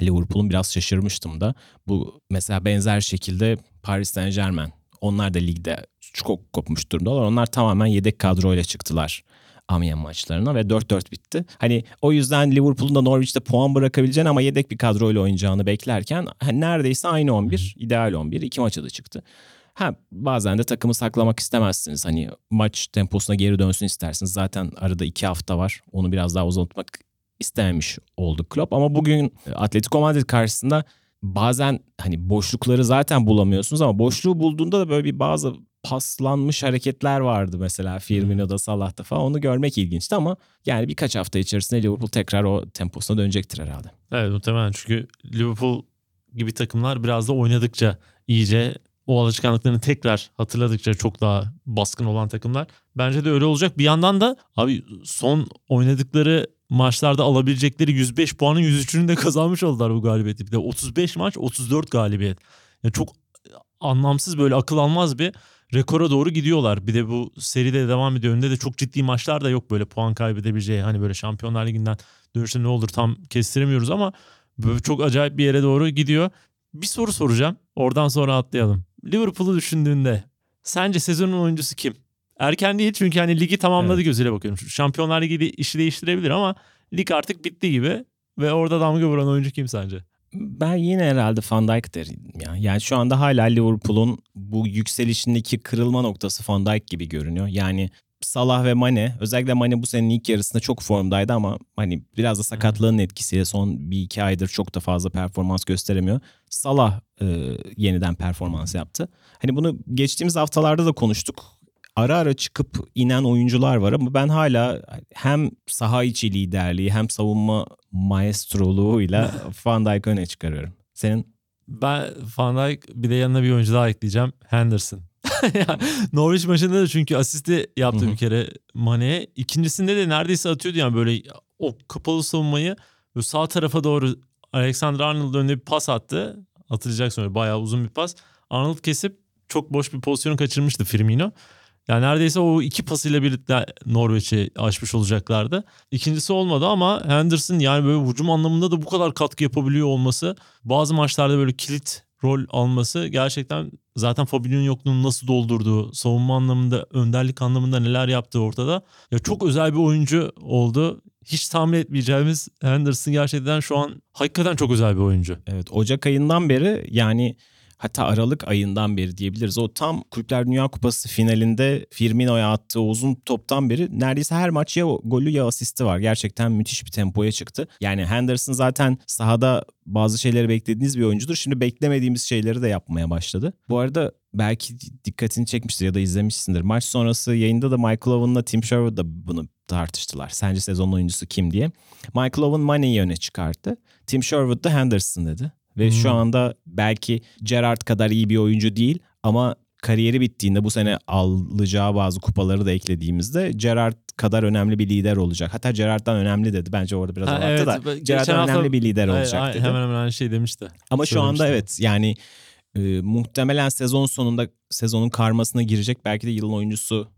Liverpool'un biraz şaşırmıştım da. Bu mesela benzer şekilde Paris Saint Germain. Onlar da ligde çok kopmuş durumdalar. Onlar tamamen yedek kadroyla çıktılar Amiens maçlarına ve 4-4 bitti. Hani o yüzden Liverpool'un da Norwich'te puan bırakabileceğini ama yedek bir kadroyla oynayacağını beklerken hani neredeyse aynı 11, ideal 11. iki maça da çıktı. Ha bazen de takımı saklamak istemezsiniz. Hani maç temposuna geri dönsün istersiniz. Zaten arada iki hafta var. Onu biraz daha uzatmak istememiş oldu Klopp. Ama bugün Atletico Madrid karşısında bazen hani boşlukları zaten bulamıyorsunuz ama boşluğu bulduğunda da böyle bir bazı paslanmış hareketler vardı mesela Firmino'da Salah'ta falan onu görmek ilginçti ama yani birkaç hafta içerisinde Liverpool tekrar o temposuna dönecektir herhalde. Evet muhtemelen çünkü Liverpool gibi takımlar biraz da oynadıkça iyice o alışkanlıklarını tekrar hatırladıkça çok daha baskın olan takımlar. Bence de öyle olacak. Bir yandan da abi son oynadıkları maçlarda alabilecekleri 105 puanın 103'ünü de kazanmış oldular bu galibiyeti. Bir de 35 maç 34 galibiyet. Yani çok anlamsız böyle akıl almaz bir rekora doğru gidiyorlar. Bir de bu seride devam ediyor. Önünde de çok ciddi maçlar da yok böyle puan kaybedebileceği. Hani böyle Şampiyonlar Ligi'nden dönüşte ne olur tam kestiremiyoruz ama böyle çok acayip bir yere doğru gidiyor. Bir soru soracağım. Oradan sonra atlayalım. Liverpool'u düşündüğünde sence sezonun oyuncusu kim? Erken değil çünkü hani ligi tamamladı Evet. gözüyle bakıyorum. Şampiyonlar Ligi de işi değiştirebilir ama lig artık bitti gibi. Ve orada damga vuran oyuncu kim sence? Ben yine herhalde Van Dijk derim ya. Yani şu anda hala Liverpool'un bu yükselişindeki kırılma noktası Van Dijk gibi görünüyor. Yani Salah ve Mane özellikle Mane bu senenin ilk yarısında çok formdaydı ama hani biraz da sakatlığın etkisiyle son bir iki aydır çok da fazla performans gösteremiyor. Salah e, yeniden performans yaptı. Hani bunu geçtiğimiz haftalarda da konuştuk. Ara ara çıkıp inen oyuncular var ama ben hala hem saha içi liderliği hem savunma maestroluğuyla Van Dijk'ı öne çıkarıyorum. Senin Ben Van Dijk bir de yanına bir oyuncu daha ekleyeceğim. Henderson. Norwich maçında da çünkü asisti yaptı bir kere Mane'ye. İkincisinde de neredeyse atıyordu yani böyle o kapalı savunmayı böyle sağ tarafa doğru Alexander Arnold önüne bir pas attı. Hatırlayacaksın öyle bayağı uzun bir pas. Arnold kesip çok boş bir pozisyonu kaçırmıştı Firmino. Yani neredeyse o iki pasıyla birlikte Norveç'i aşmış olacaklardı. İkincisi olmadı ama Henderson yani böyle hücum anlamında da bu kadar katkı yapabiliyor olması bazı maçlarda böyle kilit rol alması gerçekten zaten Fabinho'nun yokluğunu nasıl doldurduğu, savunma anlamında, önderlik anlamında neler yaptığı ortada. Ya çok özel bir oyuncu oldu. Hiç tahmin etmeyeceğimiz Henderson gerçekten şu an hakikaten çok özel bir oyuncu. evet Ocak ayından beri yani hatta Aralık ayından beri diyebiliriz. O tam Kulüpler Dünya Kupası finalinde Firmino'ya attığı uzun toptan beri neredeyse her maç ya golü ya asisti var. Gerçekten müthiş bir tempoya çıktı. Yani Henderson zaten sahada bazı şeyleri beklediğiniz bir oyuncudur. Şimdi beklemediğimiz şeyleri de yapmaya başladı. Bu arada belki dikkatini çekmiştir ya da izlemişsindir. Maç sonrası yayında da Michael Owen'la Tim Sherwood da bunu tartıştılar. Sence sezon oyuncusu kim diye. Michael Owen Mane'yi öne çıkarttı. Tim Sherwood da Henderson dedi. Ve hmm. şu anda belki Gerrard kadar iyi bir oyuncu değil ama kariyeri bittiğinde bu sene alacağı bazı kupaları da eklediğimizde Gerrard kadar önemli bir lider olacak. Hatta Gerrard'dan önemli dedi. Bence orada biraz ha, evet, da Gerrard'dan önemli bir lider olacak dedi. Hemen hemen aynı şey demişti. Ama şu anda evet yani e, muhtemelen sezon sonunda sezonun karmasına girecek. Belki de yılın oyuncusu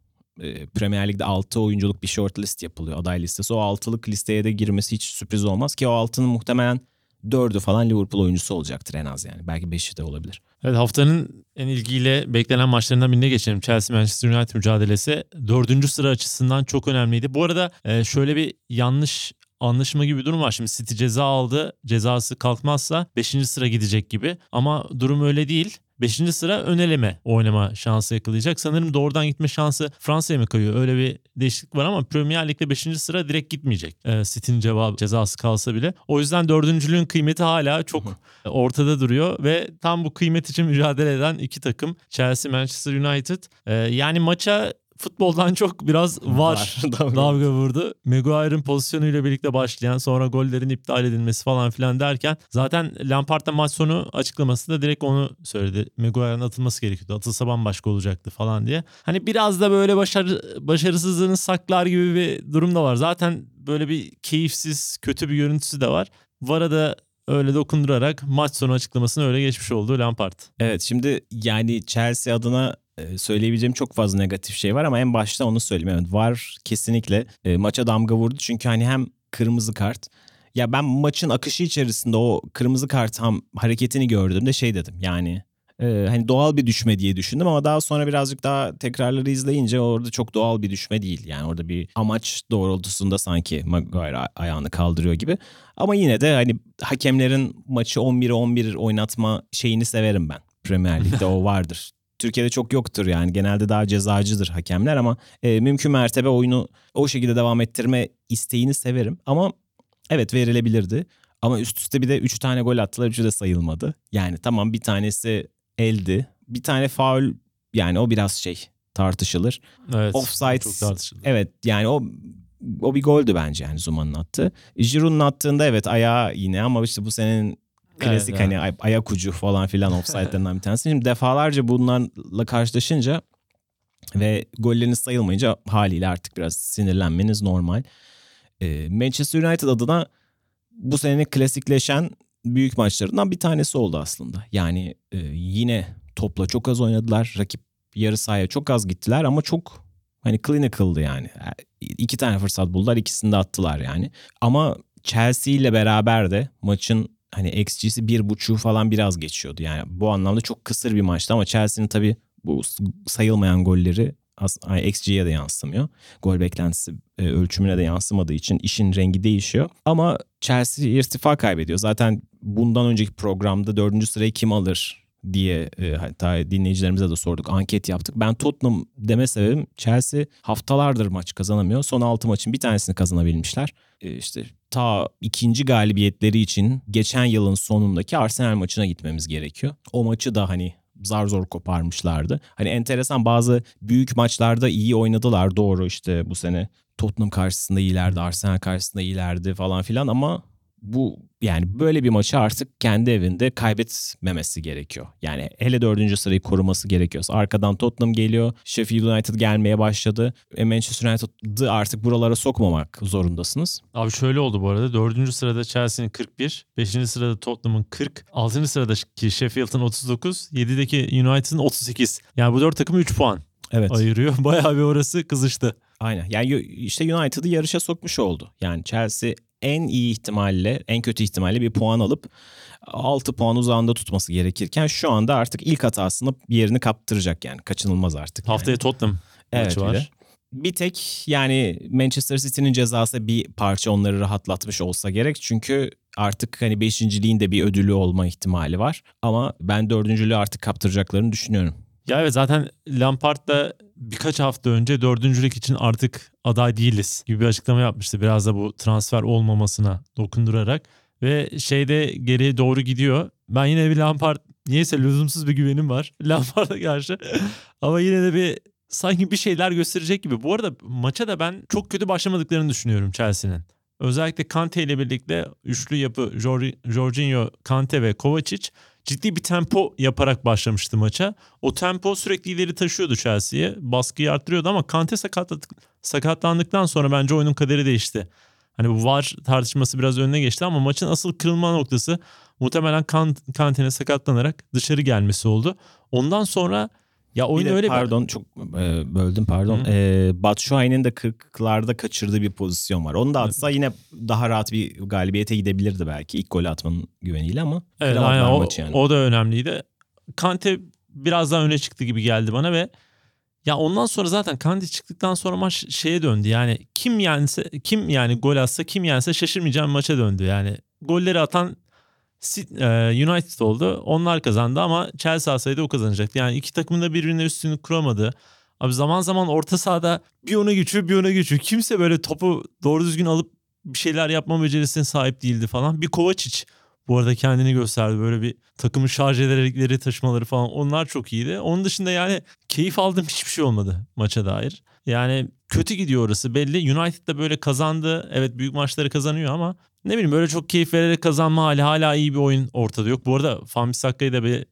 e, Premier Lig'de 6 oyunculuk bir short list yapılıyor aday listesi. O 6'lık listeye de girmesi hiç sürpriz olmaz ki o 6'nın muhtemelen 4'ü falan Liverpool oyuncusu olacaktır en az yani. Belki 5'i de olabilir. Evet haftanın en ilgiyle beklenen maçlarından birine geçelim. Chelsea Manchester United mücadelesi dördüncü sıra açısından çok önemliydi. Bu arada e, şöyle bir yanlış anlaşma gibi bir durum var. Şimdi City ceza aldı. Cezası kalkmazsa 5. sıra gidecek gibi. Ama durum öyle değil. 5. sıra öneleme oynama şansı yakalayacak. Sanırım doğrudan gitme şansı Fransa'ya mı kayıyor? Öyle bir değişiklik var ama Premier Lig'de 5. sıra direkt gitmeyecek. E, City'nin cevabı cezası kalsa bile. O yüzden dördüncülüğün kıymeti hala çok ortada duruyor ve tam bu kıymet için mücadele eden iki takım Chelsea Manchester United. E, yani maça futboldan çok biraz var, dalga vurdu. Maguire'ın pozisyonuyla birlikte başlayan sonra gollerin iptal edilmesi falan filan derken zaten Lampard da maç sonu açıklaması da direkt onu söyledi. Maguire'ın atılması gerekiyordu. Atılsa bambaşka olacaktı falan diye. Hani biraz da böyle başarı, başarısızlığını saklar gibi bir durum da var. Zaten böyle bir keyifsiz, kötü bir görüntüsü de var. VAR'a da öyle dokundurarak maç sonu açıklamasını öyle geçmiş oldu Lampard. Evet şimdi yani Chelsea adına söyleyebileceğim çok fazla negatif şey var ama en başta onu söyleyeyim. Evet var kesinlikle e, maça damga vurdu. Çünkü hani hem kırmızı kart ya ben maçın akışı içerisinde o kırmızı kart ham hareketini gördüğümde şey dedim. Yani e, hani doğal bir düşme diye düşündüm ama daha sonra birazcık daha tekrarları izleyince orada çok doğal bir düşme değil. Yani orada bir amaç doğrultusunda sanki Maguire ayağını kaldırıyor gibi. Ama yine de hani hakemlerin maçı 11'e 11 oynatma şeyini severim ben. Premier Lig'de o vardır. Türkiye'de çok yoktur yani. Genelde daha cezacıdır hakemler ama e, mümkün mertebe oyunu o şekilde devam ettirme isteğini severim. Ama evet verilebilirdi. Ama üst üste bir de 3 tane gol attılar. Üçü de sayılmadı. Yani tamam bir tanesi eldi. Bir tane faul yani o biraz şey tartışılır. Evet. Offside. Çok tartışılır. Evet yani o o bir goldü bence yani Zuma'nın attığı. Giroud'un attığında evet ayağı yine ama işte bu senin Klasik evet, hani evet. ayak ucu falan filan offside'lerinden bir tanesi. Şimdi defalarca bunlarla karşılaşınca ve golleriniz sayılmayınca haliyle artık biraz sinirlenmeniz normal. Ee, Manchester United adına bu sene klasikleşen büyük maçlarından bir tanesi oldu aslında. Yani e, yine topla çok az oynadılar. Rakip yarı sahaya çok az gittiler ama çok hani clinical'dı yani. İki tane fırsat buldular ikisini de attılar yani. Ama Chelsea ile beraber de maçın hani XG'si bir buçuğu falan biraz geçiyordu. Yani bu anlamda çok kısır bir maçtı ama Chelsea'nin tabii bu sayılmayan golleri XG'ye de yansımıyor. Gol beklentisi e, ölçümüne de yansımadığı için işin rengi değişiyor. Ama Chelsea irtifa kaybediyor. Zaten bundan önceki programda dördüncü sırayı kim alır diye e, hatta dinleyicilerimize de sorduk. Anket yaptık. Ben Tottenham deme sebebim Chelsea haftalardır maç kazanamıyor. Son 6 maçın bir tanesini kazanabilmişler. E, işte ta ikinci galibiyetleri için geçen yılın sonundaki Arsenal maçına gitmemiz gerekiyor. O maçı da hani zar zor koparmışlardı. Hani enteresan bazı büyük maçlarda iyi oynadılar doğru işte bu sene Tottenham karşısında iyilerdi, Arsenal karşısında iyilerdi falan filan ama bu yani böyle bir maçı artık kendi evinde kaybetmemesi gerekiyor. Yani hele dördüncü sırayı koruması gerekiyorsa. Arkadan Tottenham geliyor. Sheffield United gelmeye başladı. E Manchester United'ı artık buralara sokmamak zorundasınız. Abi şöyle oldu bu arada. Dördüncü sırada Chelsea'nin 41. Beşinci sırada Tottenham'ın 40. Altıncı sıradaki Sheffield'ın 39. Yedideki United'ın 38. Yani bu dört takım 3 puan evet. ayırıyor. Bayağı bir orası kızıştı. Aynen. Yani işte United'ı yarışa sokmuş oldu. Yani Chelsea en iyi ihtimalle, en kötü ihtimalle bir puan alıp 6 puan uzağında tutması gerekirken şu anda artık ilk hatasını yerini kaptıracak yani. Kaçınılmaz artık. Haftaya yani. Tottenham evet, maçı var. Öyle. Bir tek yani Manchester City'nin cezası bir parça onları rahatlatmış olsa gerek. Çünkü Artık hani beşinciliğin de bir ödülü olma ihtimali var. Ama ben dördüncülüğü artık kaptıracaklarını düşünüyorum. Ya evet zaten Lampard da birkaç hafta önce dördüncülük için artık aday değiliz gibi bir açıklama yapmıştı. Biraz da bu transfer olmamasına dokundurarak. Ve şeyde geriye doğru gidiyor. Ben yine bir Lampard niyeyse lüzumsuz bir güvenim var Lampard'a karşı. Ama yine de bir sanki bir şeyler gösterecek gibi. Bu arada maça da ben çok kötü başlamadıklarını düşünüyorum Chelsea'nin. Özellikle Kante ile birlikte üçlü yapı Jorginho, Kante ve Kovacic ciddi bir tempo yaparak başlamıştı maça. O tempo sürekli ileri taşıyordu Chelsea'ye. Baskıyı arttırıyordu ama Kante sakatlandıktan sonra bence oyunun kaderi değişti. Hani bu var tartışması biraz önüne geçti ama maçın asıl kırılma noktası muhtemelen Kante'nin sakatlanarak dışarı gelmesi oldu. Ondan sonra ya oyun öyle pardon çok e, böldüm pardon. Hı. E, Batshuayi'nin de 40'larda kaçırdığı bir pozisyon var. Onu da atsa yine daha rahat bir galibiyete gidebilirdi belki ilk golü atmanın güveniyle ama. Evet aynen o, yani. o da önemliydi. Kante biraz daha öne çıktı gibi geldi bana ve ya ondan sonra zaten Kante çıktıktan sonra maç şeye döndü. Yani kim yense kim yani gol atsa kim yense şaşırmayacağım maça döndü. Yani golleri atan United oldu. Onlar kazandı ama Chelsea alsaydı o kazanacaktı. Yani iki takımın da birbirine üstünlük kuramadı. Abi zaman zaman orta sahada bir ona güçlü bir ona güçlü. Kimse böyle topu doğru düzgün alıp bir şeyler yapma becerisine sahip değildi falan. Bir Kovacic bu arada kendini gösterdi. Böyle bir takımı şarj ederekleri taşımaları falan onlar çok iyiydi. Onun dışında yani keyif aldığım hiçbir şey olmadı maça dair. Yani kötü gidiyor orası belli. United da böyle kazandı. Evet büyük maçları kazanıyor ama ne bileyim böyle çok keyif vererek kazanma hali hala iyi bir oyun ortada yok. Bu arada Fahmi Sakka'yı da bir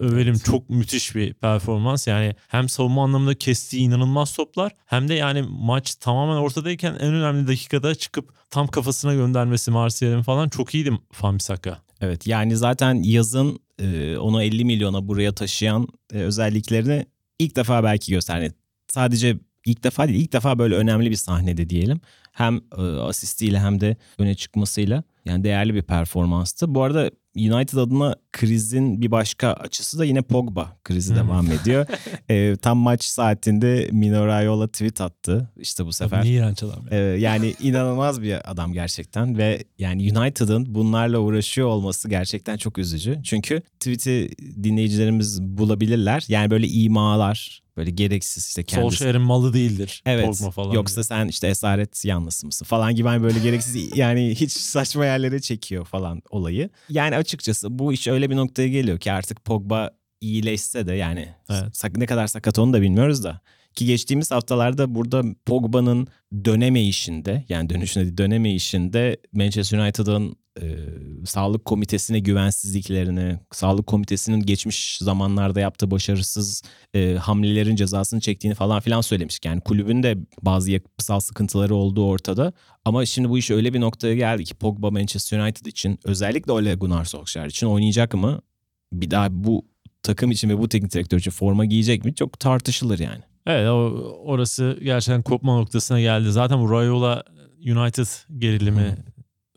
överim. Evet. Çok müthiş bir performans. Yani hem savunma anlamında kestiği inanılmaz toplar hem de yani maç tamamen ortadayken en önemli dakikada çıkıp tam kafasına göndermesi Martial'in falan çok iyiydi Fahmi Sakka. Evet yani zaten yazın e, onu 50 milyona buraya taşıyan e, özelliklerini ilk defa belki gösterdi. Sadece ilk defa değil ilk defa böyle önemli bir sahnede diyelim. Hem e, asistiyle hem de öne çıkmasıyla yani değerli bir performanstı. Bu arada United adına krizin bir başka açısı da yine Pogba krizi hmm. devam ediyor. e, tam maç saatinde Mino Raiola tweet attı işte bu sefer. Tabii iğrenç adam. E, yani inanılmaz bir adam gerçekten ve yani United'ın bunlarla uğraşıyor olması gerçekten çok üzücü. Çünkü tweet'i dinleyicilerimiz bulabilirler. Yani böyle imalar, Böyle gereksiz işte kendisi. Solskjaer'in malı değildir. Evet. Falan Yoksa diye. sen işte esaret yanlısı mısın falan gibi hani böyle gereksiz yani hiç saçma yerlere çekiyor falan olayı. Yani açıkçası bu iş öyle bir noktaya geliyor ki artık Pogba iyileşse de yani evet. ne kadar sakat onu da bilmiyoruz da ki geçtiğimiz haftalarda burada Pogba'nın dönemeyişinde yani dönüşüne dönemeyişinde Manchester United'ın e, sağlık komitesine güvensizliklerini, sağlık komitesinin geçmiş zamanlarda yaptığı başarısız e, hamlelerin cezasını çektiğini falan filan söylemiş. Yani kulübün de bazı yapısal sıkıntıları olduğu ortada. Ama şimdi bu iş öyle bir noktaya geldi ki Pogba Manchester United için özellikle Ole Gunnar Solskjaer için oynayacak mı? Bir daha bu takım için ve bu teknik direktör için forma giyecek mi? Çok tartışılır yani. Evet orası gerçekten kopma noktasına geldi. Zaten bu Rayola United gerilimi,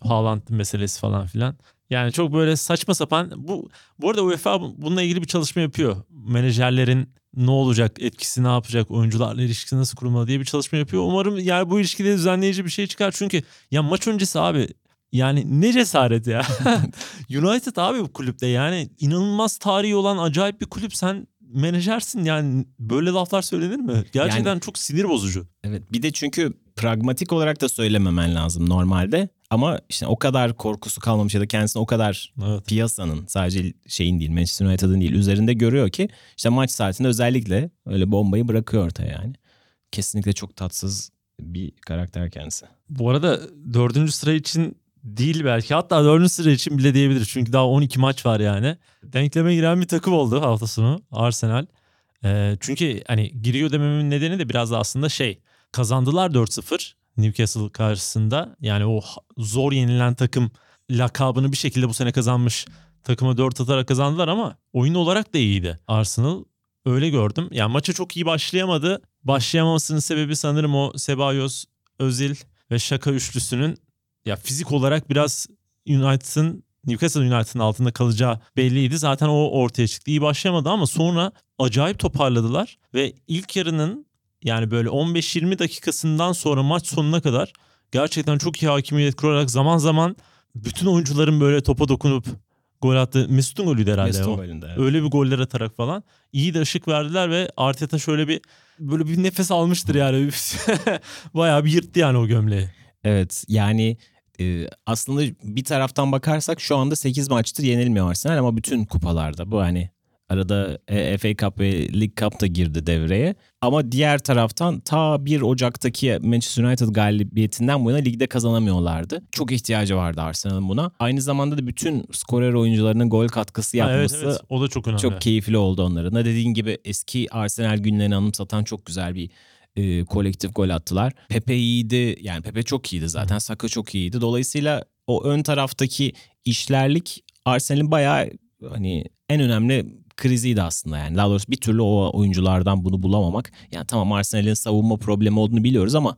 Haaland meselesi falan filan. Yani çok böyle saçma sapan. Bu bu arada UEFA bununla ilgili bir çalışma yapıyor. Menajerlerin ne olacak, etkisi ne yapacak, oyuncularla ilişkisi nasıl kurulmalı diye bir çalışma yapıyor. Umarım yani bu ilişkide düzenleyici bir şey çıkar. Çünkü ya maç öncesi abi yani ne cesaret ya. United abi bu kulüpte yani inanılmaz tarihi olan acayip bir kulüp. Sen menajersin yani böyle laflar söylenir mi? Gerçekten yani, çok sinir bozucu. Evet bir de çünkü pragmatik olarak da söylememen lazım normalde. Ama işte o kadar korkusu kalmamış ya da kendisini o kadar evet. piyasanın sadece şeyin değil Manchester United'ın değil üzerinde görüyor ki işte maç saatinde özellikle öyle bombayı bırakıyor ortaya yani. Kesinlikle çok tatsız bir karakter kendisi. Bu arada dördüncü sıra için değil belki. Hatta dördüncü sıra için bile diyebilir. Çünkü daha 12 maç var yani. Denkleme giren bir takım oldu hafta sonu Arsenal. E, çünkü hani giriyor dememin nedeni de biraz da aslında şey. Kazandılar 4-0 Newcastle karşısında. Yani o zor yenilen takım lakabını bir şekilde bu sene kazanmış takıma 4 atarak kazandılar ama oyun olarak da iyiydi Arsenal. Öyle gördüm. Yani maça çok iyi başlayamadı. Başlayamamasının sebebi sanırım o Sebayos, Özil ve Şaka üçlüsünün ya fizik olarak biraz United'ın Newcastle United'ın altında kalacağı belliydi. Zaten o ortaya çıktı. İyi başlamadı ama sonra acayip toparladılar ve ilk yarının yani böyle 15-20 dakikasından sonra maç sonuna kadar gerçekten çok iyi hakimiyet kurarak zaman zaman bütün oyuncuların böyle topa dokunup gol attı. Mesut'un golüydü herhalde. Mesut'un o. golünde, evet. Öyle bir goller atarak falan. iyi de ışık verdiler ve Arteta şöyle bir böyle bir nefes almıştır yani. Bayağı bir yırttı yani o gömleği. Evet yani e, aslında bir taraftan bakarsak şu anda 8 maçtır yenilmiyor Arsenal ama bütün kupalarda bu hani arada e, FA Cup ve League Cup da girdi devreye. Ama diğer taraftan ta 1 Ocak'taki Manchester United galibiyetinden bu yana ligde kazanamıyorlardı. Çok ihtiyacı vardı Arsenal'ın buna. Aynı zamanda da bütün skorer oyuncularının gol katkısı Ha, evet yapması evet o da çok önemli. çok keyifli oldu onların. Da dediğin gibi eski Arsenal günlerini anımsatan çok güzel bir e, kolektif gol attılar. Pepe iyiydi. Yani Pepe çok iyiydi zaten. Saka çok iyiydi. Dolayısıyla o ön taraftaki işlerlik Arsenal'in bayağı hani en önemli kriziydi aslında yani. Daha doğrusu bir türlü o oyunculardan bunu bulamamak. Yani tamam Arsenal'in savunma problemi olduğunu biliyoruz ama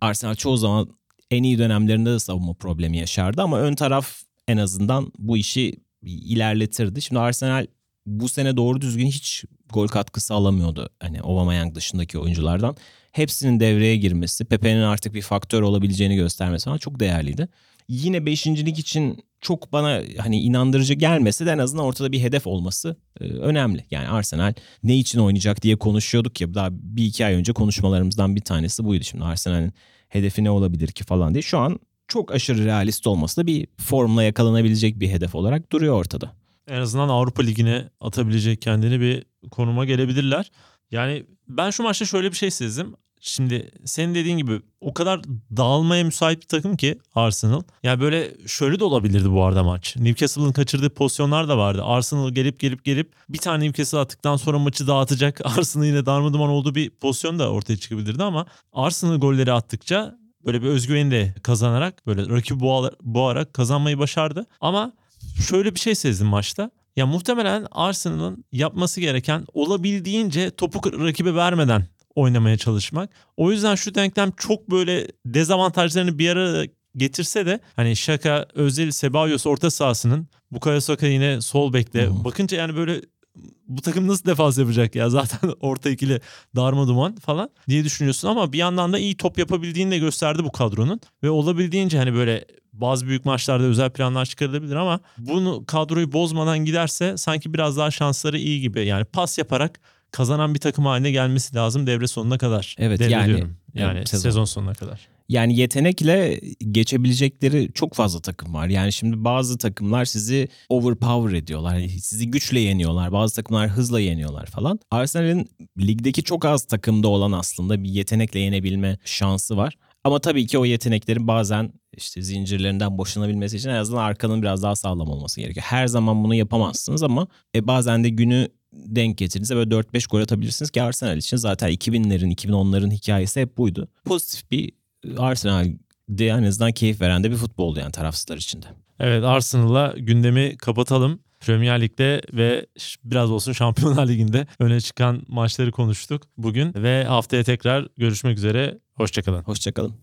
Arsenal çoğu zaman en iyi dönemlerinde de savunma problemi yaşardı ama ön taraf en azından bu işi ilerletirdi. Şimdi Arsenal bu sene doğru düzgün hiç gol katkısı alamıyordu. Hani Aubameyang dışındaki oyunculardan. Hepsinin devreye girmesi, Pepe'nin artık bir faktör olabileceğini göstermesi falan çok değerliydi. Yine beşincilik için çok bana hani inandırıcı gelmese de en azından ortada bir hedef olması e, önemli. Yani Arsenal ne için oynayacak diye konuşuyorduk ya daha bir iki ay önce konuşmalarımızdan bir tanesi buydu. Şimdi Arsenal'in hedefi ne olabilir ki falan diye. Şu an çok aşırı realist olması da bir formla yakalanabilecek bir hedef olarak duruyor ortada. En azından Avrupa Ligi'ne atabilecek kendini bir konuma gelebilirler. Yani ben şu maçta şöyle bir şey sezdim. Şimdi senin dediğin gibi o kadar dağılmaya müsait bir takım ki Arsenal. Yani böyle şöyle de olabilirdi bu arada maç. Newcastle'ın kaçırdığı pozisyonlar da vardı. Arsenal gelip gelip gelip bir tane Newcastle attıktan sonra maçı dağıtacak. Arsenal yine darmaduman olduğu bir pozisyon da ortaya çıkabilirdi ama Arsenal golleri attıkça böyle bir özgüveni de kazanarak böyle rakibi boğarak kazanmayı başardı. Ama şöyle bir şey sezdim maçta. Ya muhtemelen Arsenal'ın yapması gereken olabildiğince topu rakibe vermeden oynamaya çalışmak. O yüzden şu denklem çok böyle dezavantajlarını bir araya getirse de hani Şaka, Özil, Sebayos orta sahasının Bukayo Saka yine sol bekle. Hmm. Bakınca yani böyle bu takım nasıl defans yapacak ya zaten orta ikili darma duman falan diye düşünüyorsun ama bir yandan da iyi top yapabildiğini de gösterdi bu kadronun ve olabildiğince hani böyle bazı büyük maçlarda özel planlar çıkarılabilir ama bunu kadroyu bozmadan giderse sanki biraz daha şansları iyi gibi yani pas yaparak kazanan bir takım haline gelmesi lazım devre sonuna kadar. Evet yani yani evet, sezon. sezon sonuna kadar. Yani yetenekle geçebilecekleri çok fazla takım var. Yani şimdi bazı takımlar sizi overpower ediyorlar. Yani sizi güçle yeniyorlar. Bazı takımlar hızla yeniyorlar falan. Arsenal'in ligdeki çok az takımda olan aslında bir yetenekle yenebilme şansı var. Ama tabii ki o yeteneklerin bazen işte zincirlerinden boşanabilmesi için en azından arkanın biraz daha sağlam olması gerekiyor. Her zaman bunu yapamazsınız ama e, bazen de günü denk getirince böyle 4-5 gol atabilirsiniz ki Arsenal için zaten 2000'lerin 2010'ların hikayesi hep buydu. Pozitif bir Arsenal de en azından keyif veren de bir futboldu yani tarafsızlar için de. Evet Arsenal'la gündemi kapatalım. Premier Lig'de ve biraz olsun Şampiyonlar Ligi'nde öne çıkan maçları konuştuk bugün ve haftaya tekrar görüşmek üzere. Hoşçakalın. Hoşçakalın.